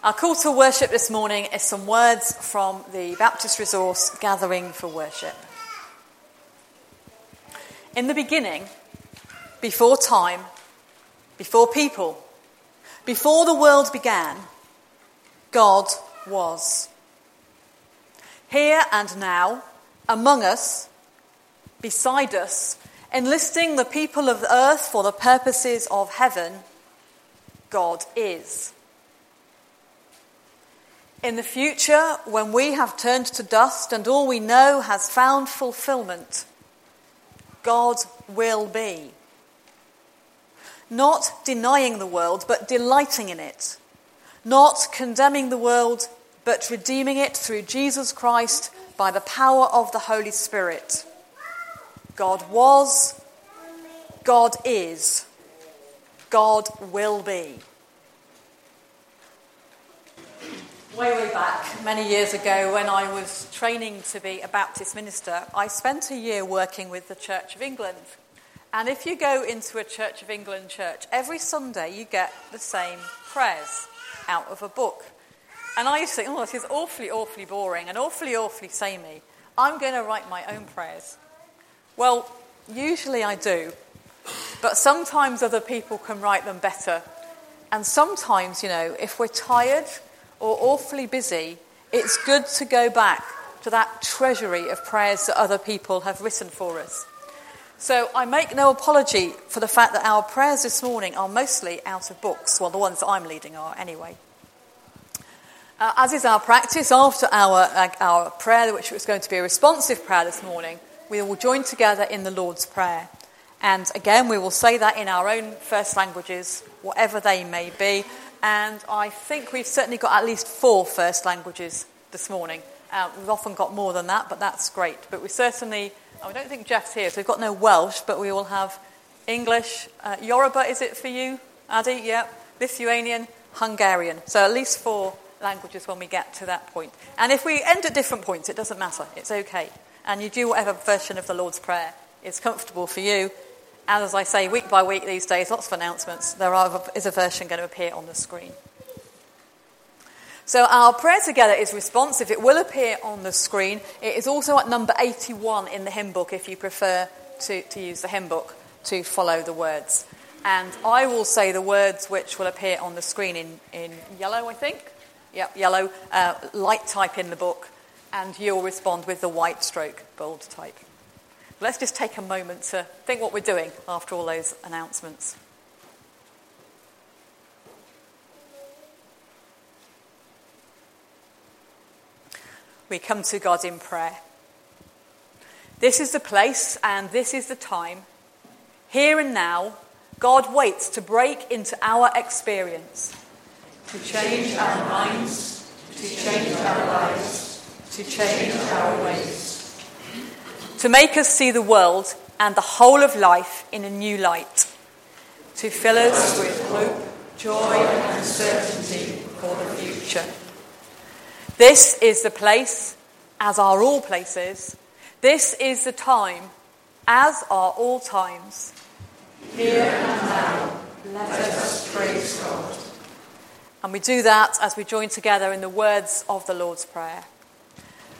Our call to worship this morning is some words from the Baptist Resource Gathering for Worship. In the beginning, before time, before people, before the world began, God was. Here and now, among us, beside us, enlisting the people of the earth for the purposes of heaven, God is. In the future, when we have turned to dust and all we know has found fulfillment, God will be. Not denying the world, but delighting in it. Not condemning the world, but redeeming it through Jesus Christ by the power of the Holy Spirit. God was, God is, God will be. Way, way back, many years ago, when I was training to be a Baptist minister, I spent a year working with the Church of England. And if you go into a Church of England church, every Sunday you get the same prayers out of a book. And I used to think, oh, this is awfully, awfully boring and awfully, awfully samey. I'm going to write my own prayers. Well, usually I do. But sometimes other people can write them better. And sometimes, you know, if we're tired or awfully busy, it's good to go back to that treasury of prayers that other people have written for us. So I make no apology for the fact that our prayers this morning are mostly out of books. Well, the ones that I'm leading are anyway. Uh, as is our practice, after our, uh, our prayer, which was going to be a responsive prayer this morning, we will join together in the Lord's Prayer. And again, we will say that in our own first languages, whatever they may be. And I think we've certainly got at least four first languages this morning. Uh, we've often got more than that, but that's great. But we certainly, oh, I don't think Jeff's here, so we've got no Welsh, but we will have English. Uh, Yoruba, is it for you, Addy? Yeah. Lithuanian, Hungarian. So at least four languages when we get to that point. And if we end at different points, it doesn't matter. It's okay. And you do whatever version of the Lord's Prayer is comfortable for you. And as I say, week by week these days, lots of announcements. There are, is a version going to appear on the screen. So our prayer together is responsive. It will appear on the screen. It is also at number 81 in the hymn book if you prefer to, to use the hymn book to follow the words. And I will say the words which will appear on the screen in, in yellow, I think. Yep, yellow, uh, light type in the book. And you'll respond with the white stroke, bold type. Let's just take a moment to think what we're doing after all those announcements. We come to God in prayer. This is the place and this is the time. Here and now, God waits to break into our experience, to change our minds, to change our lives, to change our ways to make us see the world and the whole of life in a new light, to fill us with hope, joy, and certainty for the future. This is the place, as are all places. This is the time, as are all times. Here and now, let us praise God. And we do that as we join together in the words of the Lord's Prayer.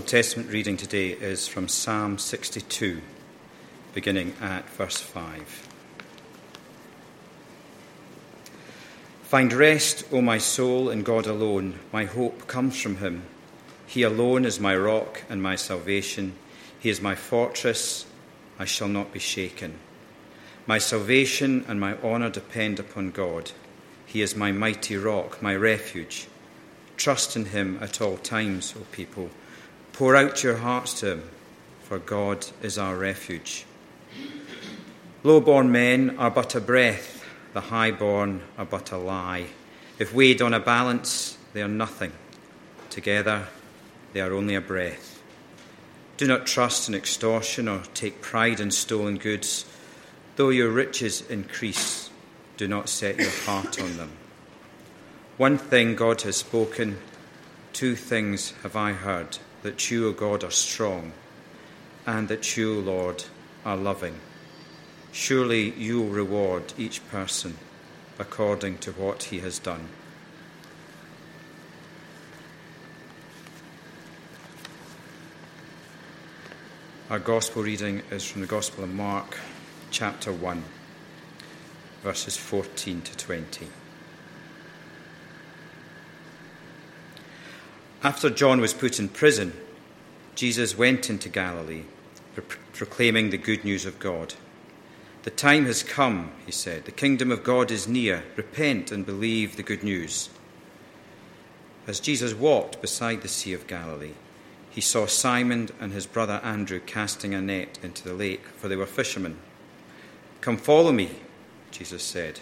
Old Testament reading today is from Psalm 62, beginning at verse 5. Find rest, O my soul, in God alone. My hope comes from Him. He alone is my rock and my salvation. He is my fortress. I shall not be shaken. My salvation and my honour depend upon God. He is my mighty rock, my refuge. Trust in him at all times, O people. Pour out your hearts to him, for God is our refuge. Low born men are but a breath, the high born are but a lie. If weighed on a balance, they are nothing. Together, they are only a breath. Do not trust in extortion or take pride in stolen goods. Though your riches increase, do not set your heart on them. One thing God has spoken, two things have I heard that you, O God, are strong and that you, Lord, are loving. Surely you will reward each person according to what he has done. Our gospel reading is from the Gospel of Mark, chapter 1, verses 14 to 20. After John was put in prison, Jesus went into Galilee, proclaiming the good news of God. The time has come, he said. The kingdom of God is near. Repent and believe the good news. As Jesus walked beside the Sea of Galilee, he saw Simon and his brother Andrew casting a net into the lake, for they were fishermen. Come follow me, Jesus said,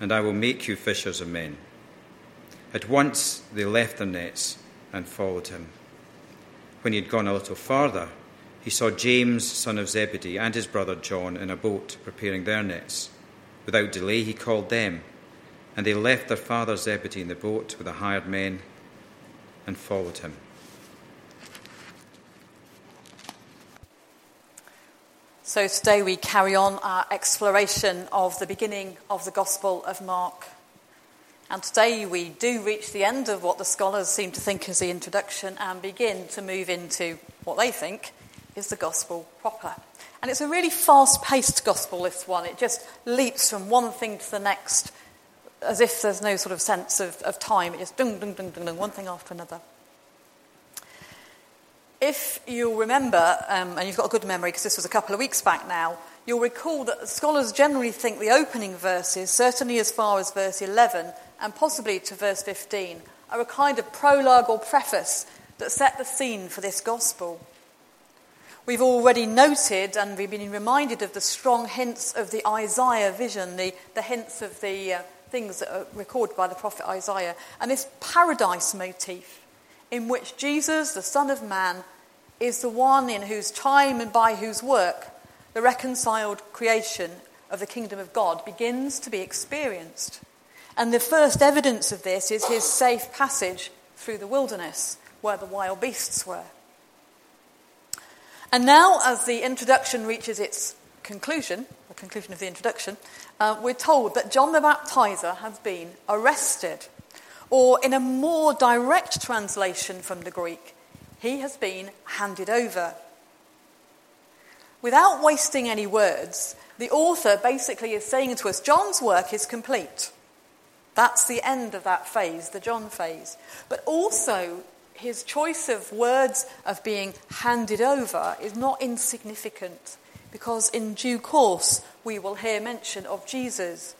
and I will make you fishers of men. At once they left their nets and followed him. When he had gone a little farther, he saw James, son of Zebedee, and his brother John in a boat preparing their nets. Without delay, he called them, and they left their father Zebedee in the boat with the hired men and followed him. So today we carry on our exploration of the beginning of the Gospel of Mark. And today we do reach the end of what the scholars seem to think is the introduction and begin to move into what they think is the gospel proper. And it's a really fast paced gospel, this one. It just leaps from one thing to the next as if there's no sort of sense of, of time. It just dung, dung, dung, dung, dung, one thing after another. If you'll remember, um, and you've got a good memory because this was a couple of weeks back now, you'll recall that scholars generally think the opening verses, certainly as far as verse 11, and possibly to verse 15 are a kind of prologue or preface that set the scene for this gospel. We've already noted and we've been reminded of the strong hints of the Isaiah vision, the, the hints of the uh, things that are recorded by the prophet Isaiah, and this paradise motif in which Jesus, the Son of Man, is the one in whose time and by whose work the reconciled creation of the kingdom of God begins to be experienced. And the first evidence of this is his safe passage through the wilderness where the wild beasts were. And now, as the introduction reaches its conclusion, the conclusion of the introduction, uh, we're told that John the Baptizer has been arrested. Or, in a more direct translation from the Greek, he has been handed over. Without wasting any words, the author basically is saying to us John's work is complete. That's the end of that phase, the John phase. But also, his choice of words of being handed over is not insignificant because in due course we will hear mention of Jesus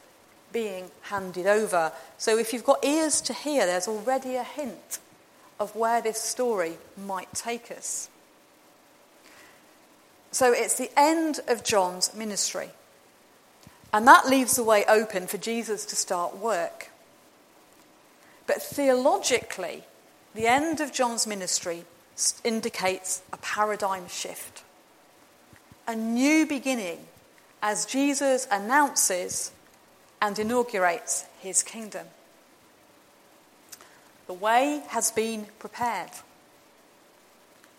being handed over. So if you've got ears to hear, there's already a hint of where this story might take us. So it's the end of John's ministry. And that leaves the way open for Jesus to start work. But theologically, the end of John's ministry indicates a paradigm shift, a new beginning as Jesus announces and inaugurates his kingdom. The way has been prepared,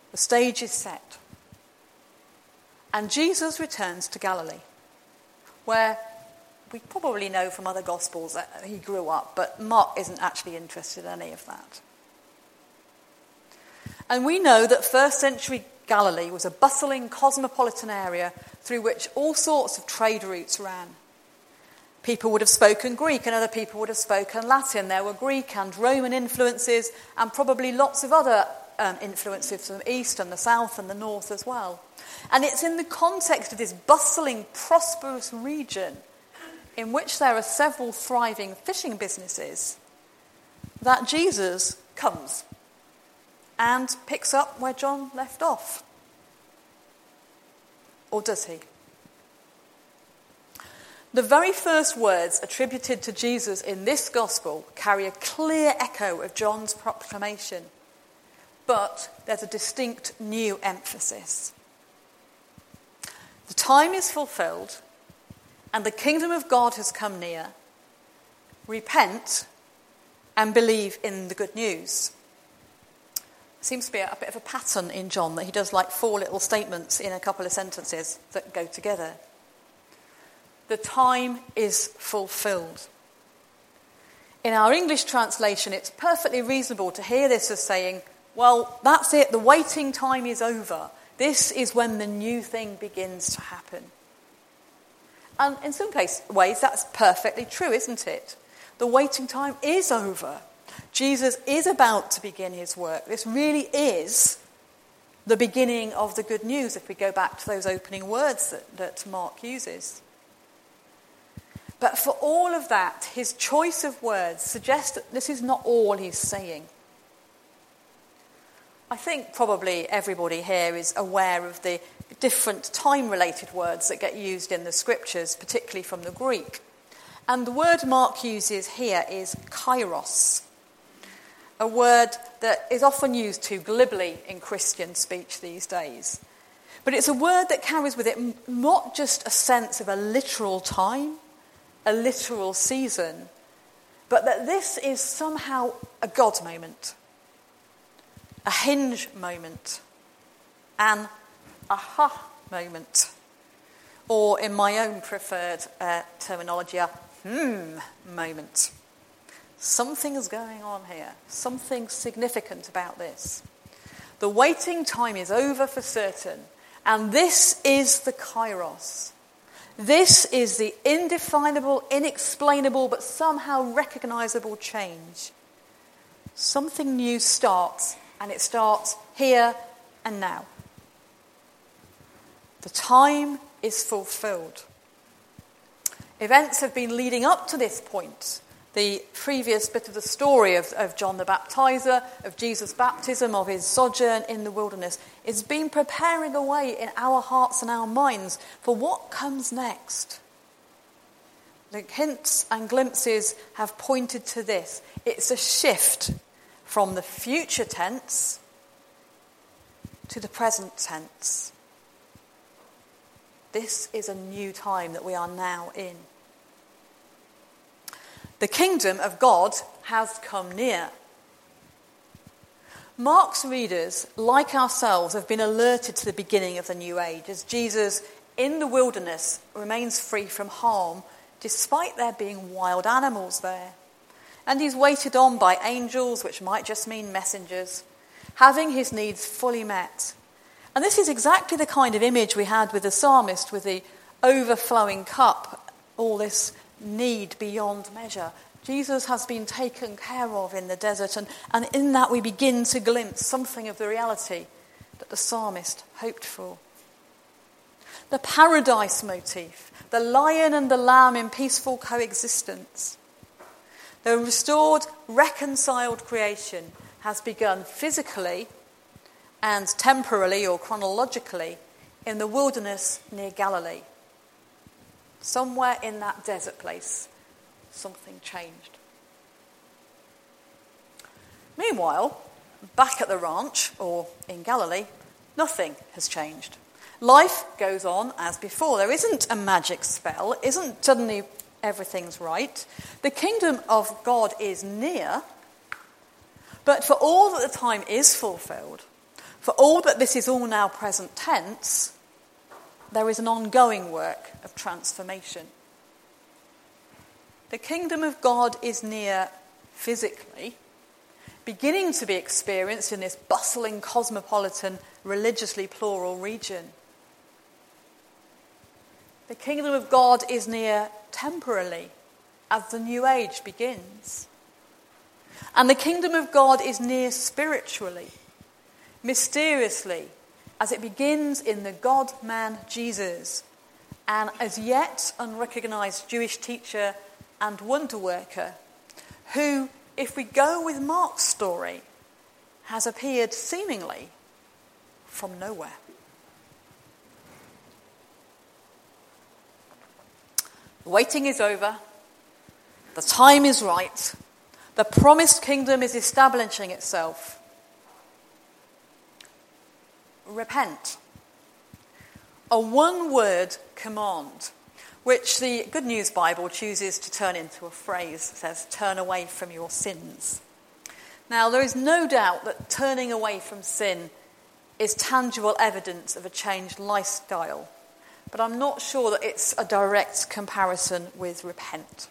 the stage is set, and Jesus returns to Galilee where we probably know from other Gospels that he grew up, but Mark isn't actually interested in any of that. And we know that first century Galilee was a bustling cosmopolitan area through which all sorts of trade routes ran. People would have spoken Greek and other people would have spoken Latin. There were Greek and Roman influences and probably lots of other um, influences from the east and the south and the north as well. And it's in the context of this bustling, prosperous region in which there are several thriving fishing businesses that Jesus comes and picks up where John left off. Or does he? The very first words attributed to Jesus in this gospel carry a clear echo of John's proclamation, but there's a distinct new emphasis. The time is fulfilled, and the kingdom of God has come near. Repent and believe in the good news. Seems to be a, a bit of a pattern in John that he does like four little statements in a couple of sentences that go together. The time is fulfilled. In our English translation, it's perfectly reasonable to hear this as saying, well, that's it, the waiting time is over. This is when the new thing begins to happen. And in some case, ways, that's perfectly true, isn't it? The waiting time is over. Jesus is about to begin his work. This really is the beginning of the good news if we go back to those opening words that, that Mark uses. But for all of that, his choice of words suggests that this is not all he's saying. I think probably everybody here is aware of the different time related words that get used in the scriptures, particularly from the Greek. And the word Mark uses here is kairos, a word that is often used too glibly in Christian speech these days. But it's a word that carries with it not just a sense of a literal time, a literal season, but that this is somehow a God moment, a hinge moment, an aha moment, or in my own preferred uh, terminology, a hmm moment. Something is going on here, something significant about this. The waiting time is over for certain, and this is the kairos this is the indefinable, inexplainable, but somehow recognizable change. Something new starts, and it starts here and now. The time is fulfilled. Events have been leading up to this point the previous bit of the story of, of John the Baptizer, of Jesus' baptism, of his sojourn in the wilderness, is been preparing a way in our hearts and our minds for what comes next. The hints and glimpses have pointed to this. It's a shift from the future tense to the present tense. This is a new time that we are now in. The kingdom of God has come near. Mark's readers, like ourselves, have been alerted to the beginning of the new age as Jesus, in the wilderness, remains free from harm despite there being wild animals there. And he's waited on by angels, which might just mean messengers, having his needs fully met. And this is exactly the kind of image we had with the psalmist with the overflowing cup, all this need beyond measure. Jesus has been taken care of in the desert, and, and in that we begin to glimpse something of the reality that the psalmist hoped for. The paradise motif, the lion and the lamb in peaceful coexistence. The restored, reconciled creation has begun physically and temporally or chronologically in the wilderness near Galilee somewhere in that desert place, something changed. Meanwhile, back at the ranch, or in Galilee, nothing has changed. Life goes on as before. There isn't a magic spell, is isn't suddenly everything's right. The kingdom of God is near, but for all that the time is fulfilled, for all that this is all now present tense, there is an ongoing work of transformation. The kingdom of God is near physically, beginning to be experienced in this bustling, cosmopolitan, religiously plural region. The kingdom of God is near temporally as the new age begins. And the kingdom of God is near spiritually, mysteriously, as it begins in the God man Jesus, an as yet unrecognized Jewish teacher and wonder worker, who, if we go with Mark's story, has appeared seemingly from nowhere. Waiting is over, the time is right, the promised kingdom is establishing itself. Repent. A one word command, which the Good News Bible chooses to turn into a phrase. Says, Turn away from your sins. Now, there is no doubt that turning away from sin is tangible evidence of a changed lifestyle, but I'm not sure that it's a direct comparison with repent.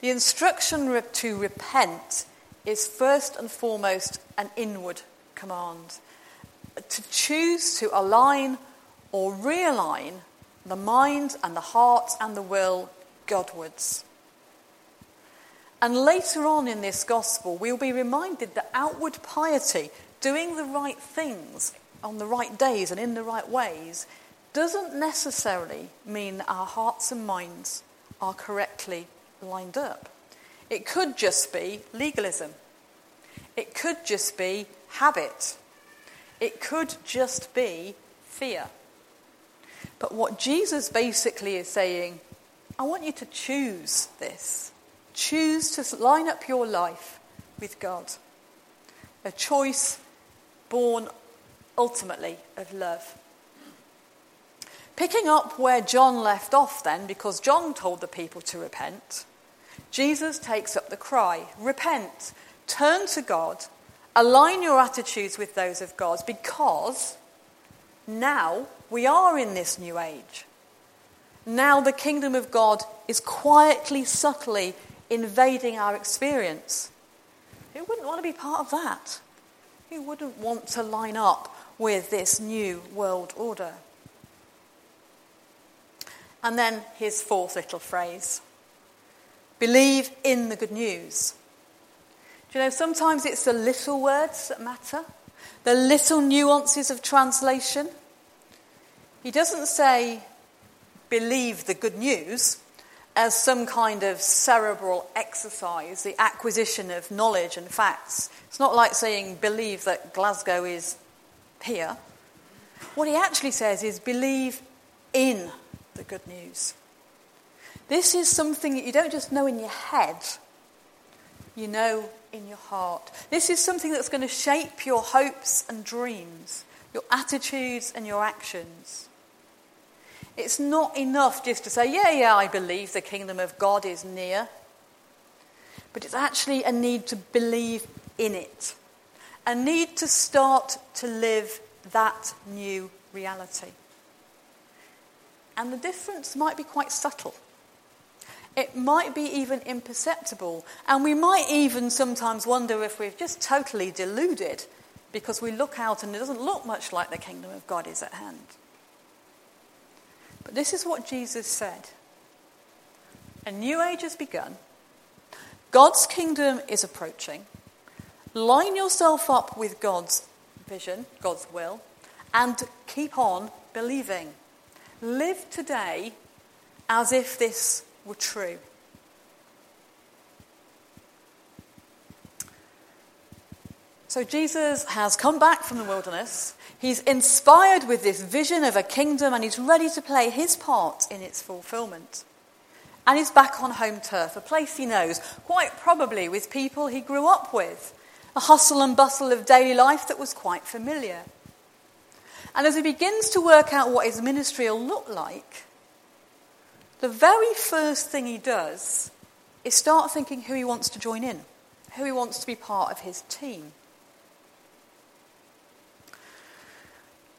The instruction to repent is first and foremost an inward command to choose to align or realign the mind and the heart and the will Godwards. And later on in this gospel, we'll be reminded that outward piety, doing the right things on the right days and in the right ways, doesn't necessarily mean our hearts and minds are correctly lined up. It could just be legalism, it could just be habit, it could just be fear. But what Jesus basically is saying, I want you to choose this. Choose to line up your life with God. A choice born ultimately of love. Picking up where John left off, then, because John told the people to repent, Jesus takes up the cry Repent, turn to God, align your attitudes with those of God, because now we are in this new age. Now the kingdom of God is quietly, subtly invading our experience. Who wouldn't want to be part of that? Who wouldn't want to line up with this new world order? And then his fourth little phrase believe in the good news. Do you know, sometimes it's the little words that matter, the little nuances of translation. He doesn't say, believe the good news as some kind of cerebral exercise, the acquisition of knowledge and facts. It's not like saying, believe that Glasgow is here. What he actually says is, believe in the good news. This is something that you don't just know in your head, you know in your heart. This is something that's going to shape your hopes and dreams, your attitudes and your actions. It's not enough just to say, yeah, yeah, I believe the kingdom of God is near. But it's actually a need to believe in it, a need to start to live that new reality. And the difference might be quite subtle. It might be even imperceptible. And we might even sometimes wonder if we're just totally deluded because we look out and it doesn't look much like the kingdom of God is at hand. But this is what Jesus said A new age has begun, God's kingdom is approaching. Line yourself up with God's vision, God's will, and keep on believing. Live today as if this were true. So Jesus has come back from the wilderness. He's inspired with this vision of a kingdom and he's ready to play his part in its fulfillment. And he's back on home turf, a place he knows, quite probably with people he grew up with, a hustle and bustle of daily life that was quite familiar. And as he begins to work out what his ministry will look like, the very first thing he does is start thinking who he wants to join in, who he wants to be part of his team.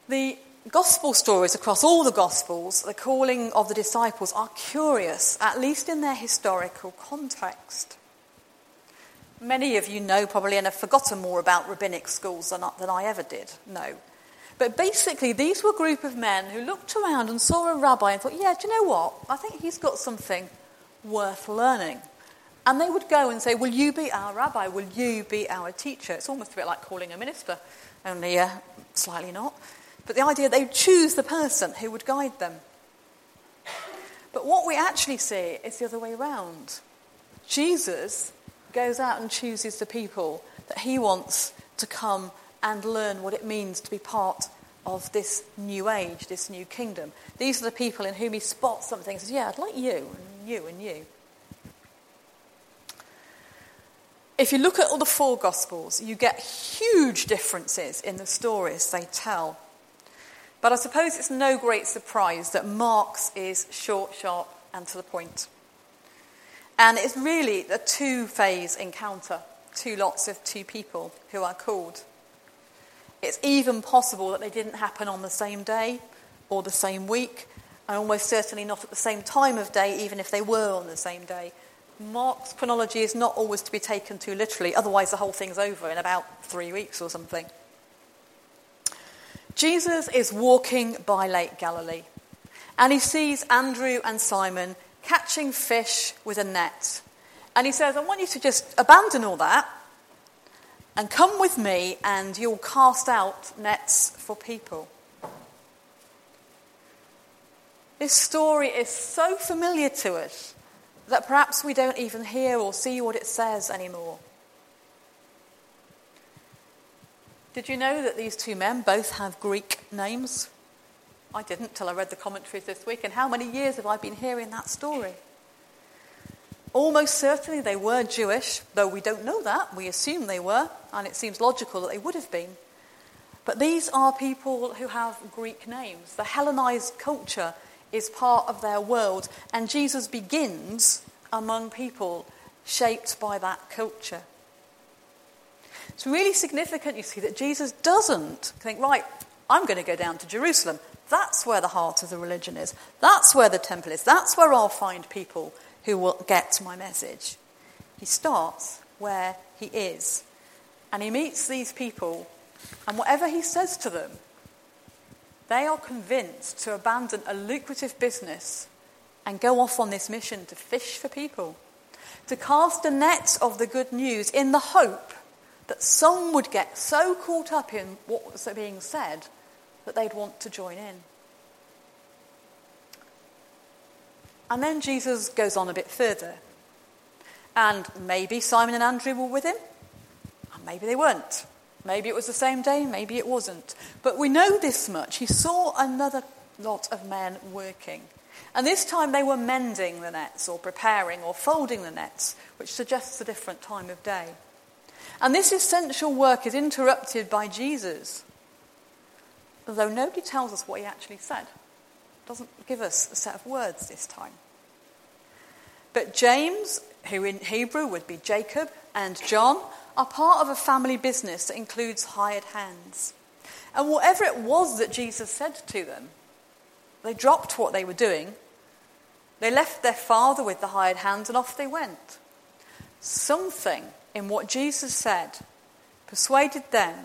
The gospel stories across all the gospels, the calling of the disciples, are curious, at least in their historical context. Many of you know probably and have forgotten more about rabbinic schools than, than I ever did know. But basically, these were a group of men who looked around and saw a rabbi and thought, yeah, do you know what? I think he's got something worth learning. And they would go and say, Will you be our rabbi? Will you be our teacher? It's almost a bit like calling a minister, only uh, slightly not. But the idea they would choose the person who would guide them. But what we actually see is the other way around. Jesus goes out and chooses the people that he wants to come and learn what it means to be part of this new age, this new kingdom. These are the people in whom he spots something and says, Yeah, I'd like you, and you, and you. If you look at all the four Gospels, you get huge differences in the stories they tell. But I suppose it's no great surprise that Mark's is short, sharp, and to the point. And it's really a two phase encounter, two lots of two people who are called. It's even possible that they didn't happen on the same day or the same week, and almost certainly not at the same time of day, even if they were on the same day. Mark's chronology is not always to be taken too literally, otherwise, the whole thing's over in about three weeks or something. Jesus is walking by Lake Galilee, and he sees Andrew and Simon catching fish with a net. And he says, I want you to just abandon all that and come with me, and you'll cast out nets for people. This story is so familiar to us that perhaps we don't even hear or see what it says anymore. Did you know that these two men both have Greek names? I didn't till I read the commentaries this week, and how many years have I been hearing that story? Almost certainly they were Jewish, though we don't know that. We assume they were, and it seems logical that they would have been. But these are people who have Greek names. The Hellenized culture is part of their world, and Jesus begins among people shaped by that culture. It's really significant, you see, that Jesus doesn't think, right, I'm going to go down to Jerusalem. That's where the heart of the religion is. That's where the temple is. That's where I'll find people who will get my message. He starts where he is. And he meets these people, and whatever he says to them, they are convinced to abandon a lucrative business and go off on this mission to fish for people, to cast a net of the good news in the hope that some would get so caught up in what was being said that they'd want to join in. And then Jesus goes on a bit further. And maybe Simon and Andrew were with him, and maybe they weren't. Maybe it was the same day, maybe it wasn't. But we know this much. He saw another lot of men working. And this time they were mending the nets, or preparing, or folding the nets, which suggests a different time of day. And this essential work is interrupted by Jesus, although nobody tells us what he actually said. Doesn't give us a set of words this time. But James, who in Hebrew would be Jacob, and John are part of a family business that includes hired hands. And whatever it was that Jesus said to them, they dropped what they were doing. They left their father with the hired hands and off they went. Something in what Jesus said persuaded them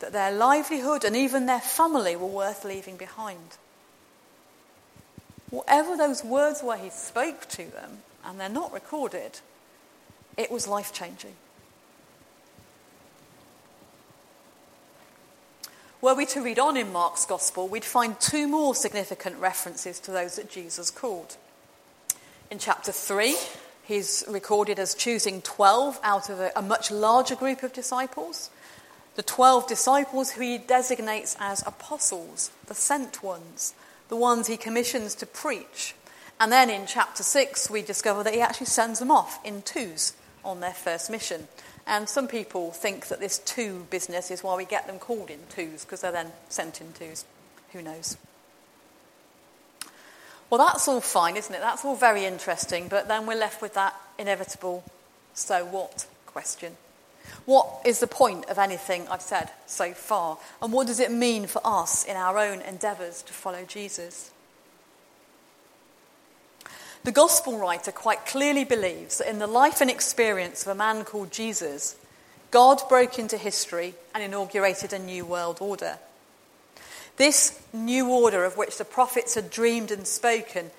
that their livelihood and even their family were worth leaving behind. Whatever those words were he spoke to them, and they're not recorded, it was life changing. Were we to read on in Mark's Gospel, we'd find two more significant references to those that Jesus called. In chapter 3, he's recorded as choosing 12 out of a, a much larger group of disciples. The 12 disciples who he designates as apostles, the sent ones, the ones he commissions to preach. And then in chapter 6, we discover that he actually sends them off in twos on their first mission. And some people think that this two business is why we get them called in twos, because they're then sent in twos. Who knows? Well, that's all fine, isn't it? That's all very interesting, but then we're left with that inevitable so what question. What is the point of anything I've said so far? And what does it mean for us in our own endeavours to follow Jesus? The gospel writer quite clearly believes that in the life and experience of a man called Jesus, God broke into history and inaugurated a new world order. This new order, of which the prophets had dreamed and spoken,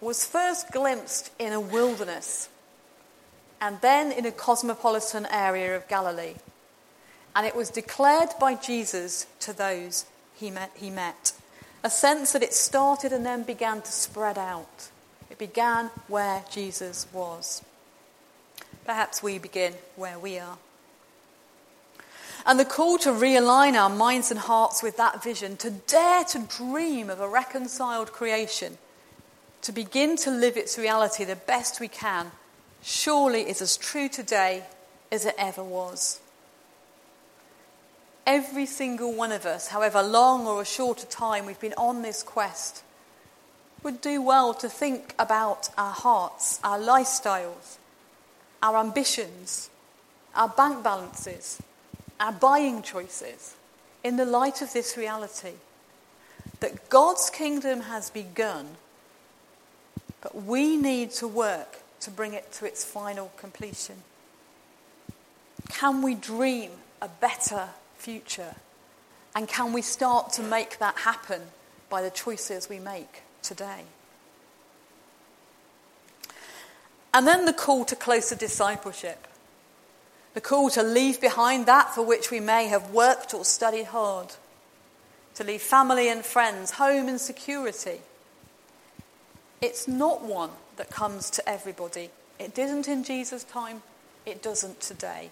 was first glimpsed in a wilderness and then in a cosmopolitan area of Galilee. And it was declared by Jesus to those he met, he met. A sense that it started and then began to spread out. It began where Jesus was. Perhaps we begin where we are. And the call to realign our minds and hearts with that vision, to dare to dream of a reconciled creation, to begin to live its reality the best we can, surely is as true today as it ever was. Every single one of us, however long or a short a time we've been on this quest, would do well to think about our hearts, our lifestyles, our ambitions, our bank balances, our buying choices in the light of this reality that God's kingdom has begun, but we need to work to bring it to its final completion. Can we dream a better future? And can we start to make that happen by the choices we make today? And then the call to closer discipleship. The call to leave behind that for which we may have worked or studied hard. To leave family and friends, home and security. It's not one that comes to everybody. It didn't in Jesus' time, it doesn't today.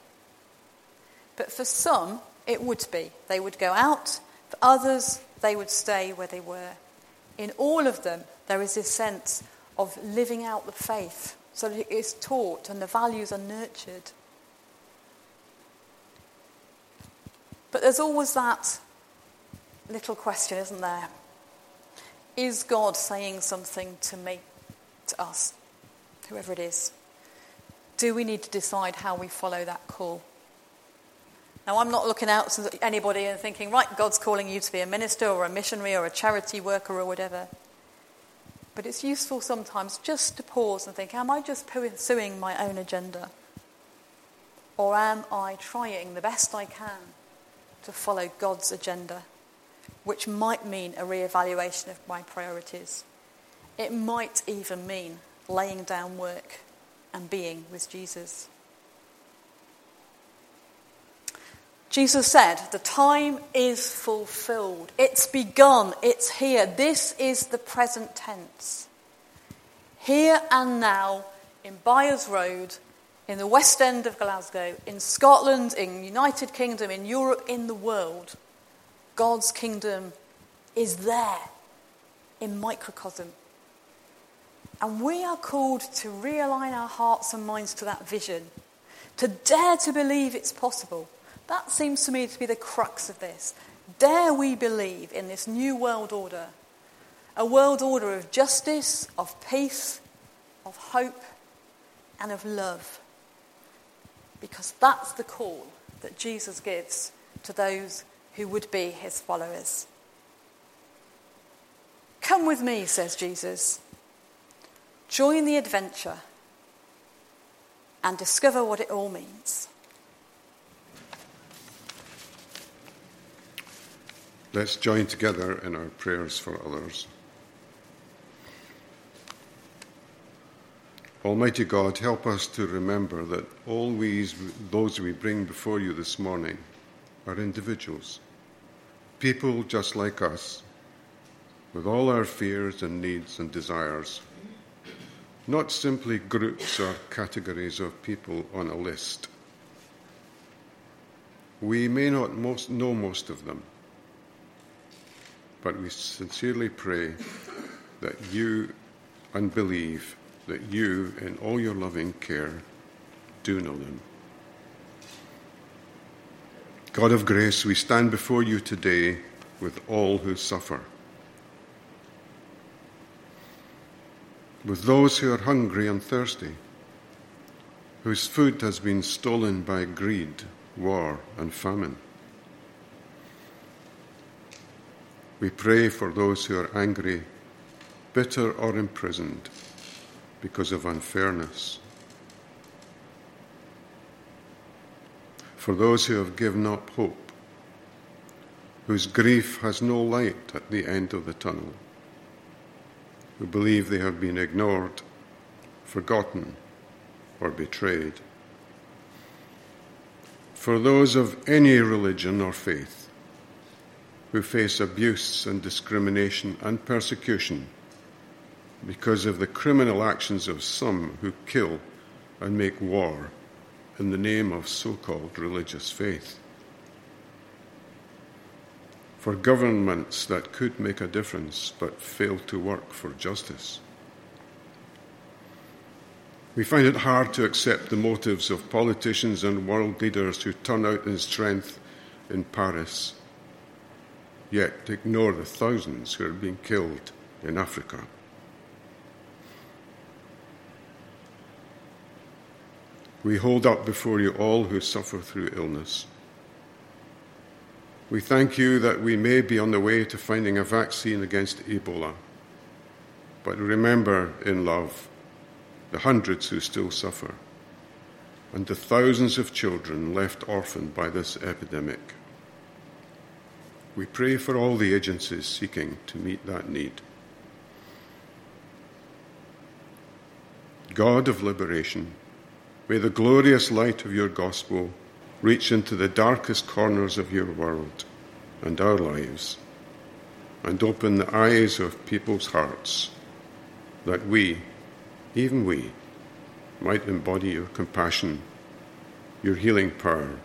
But for some, it would be. They would go out, for others, they would stay where they were. In all of them, there is this sense of living out the faith so that it is taught and the values are nurtured. But there's always that little question, isn't there? Is God saying something to me, to us, whoever it is? Do we need to decide how we follow that call? Now, I'm not looking out to anybody and thinking, right, God's calling you to be a minister or a missionary or a charity worker or whatever. But it's useful sometimes just to pause and think, am I just pursuing my own agenda? Or am I trying the best I can to follow God's agenda, which might mean a re-evaluation of my priorities? It might even mean laying down work and being with Jesus. Jesus said, The time is fulfilled. It's begun. It's here. This is the present tense. Here and now, in Byres Road, in the West End of Glasgow, in Scotland, in United Kingdom, in Europe, in the world, God's kingdom is there in microcosm. And we are called to realign our hearts and minds to that vision, to dare to believe it's possible that seems to me to be the crux of this. Dare we believe in this new world order? A world order of justice, of peace, of hope, and of love. Because that's the call that Jesus gives to those who would be his followers. Come with me, says Jesus. Join the adventure and discover what it all means. Let's join together in our prayers for others. Almighty God, help us to remember that all we, those we bring before you this morning are individuals, people just like us, with all our fears and needs and desires, not simply groups or categories of people on a list. We may not most, know most of them but we sincerely pray that you and believe that you, in all your loving care, do know them. God of grace, we stand before you today with all who suffer, with those who are hungry and thirsty, whose food has been stolen by greed, war, and famine We pray for those who are angry, bitter, or imprisoned because of unfairness. For those who have given up hope, whose grief has no light at the end of the tunnel, who believe they have been ignored, forgotten, or betrayed. For those of any religion or faith, who face abuse and discrimination and persecution because of the criminal actions of some who kill and make war in the name of so called religious faith. for governments that could make a difference but fail to work for justice. We find it hard to accept the motives of politicians and world leaders who turn out in strength in Paris, yet ignore the thousands who are being killed in Africa. We hold up before you all who suffer through illness. We thank you that we may be on the way to finding a vaccine against Ebola. But remember, in love, the hundreds who still suffer, and the thousands of children left orphaned by this epidemic. We pray for all the agencies seeking to meet that need. God of liberation, may the glorious light of your gospel reach into the darkest corners of your world and our lives and open the eyes of people's hearts that we, even we, might embody your compassion, your healing power,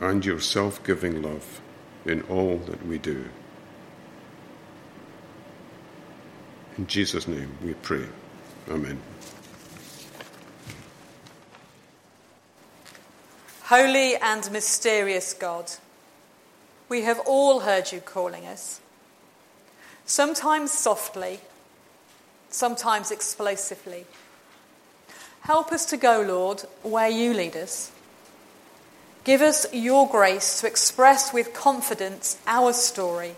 and your self giving love in all that we do. In Jesus' name we pray. Amen. Holy and mysterious God, we have all heard you calling us, sometimes softly, sometimes explosively. Help us to go, Lord, where you lead us. Give us your grace to express with confidence our story,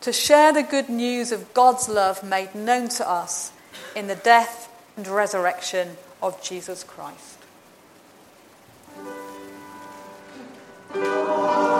to share the good news of God's love made known to us in the death and resurrection of Jesus Christ. Música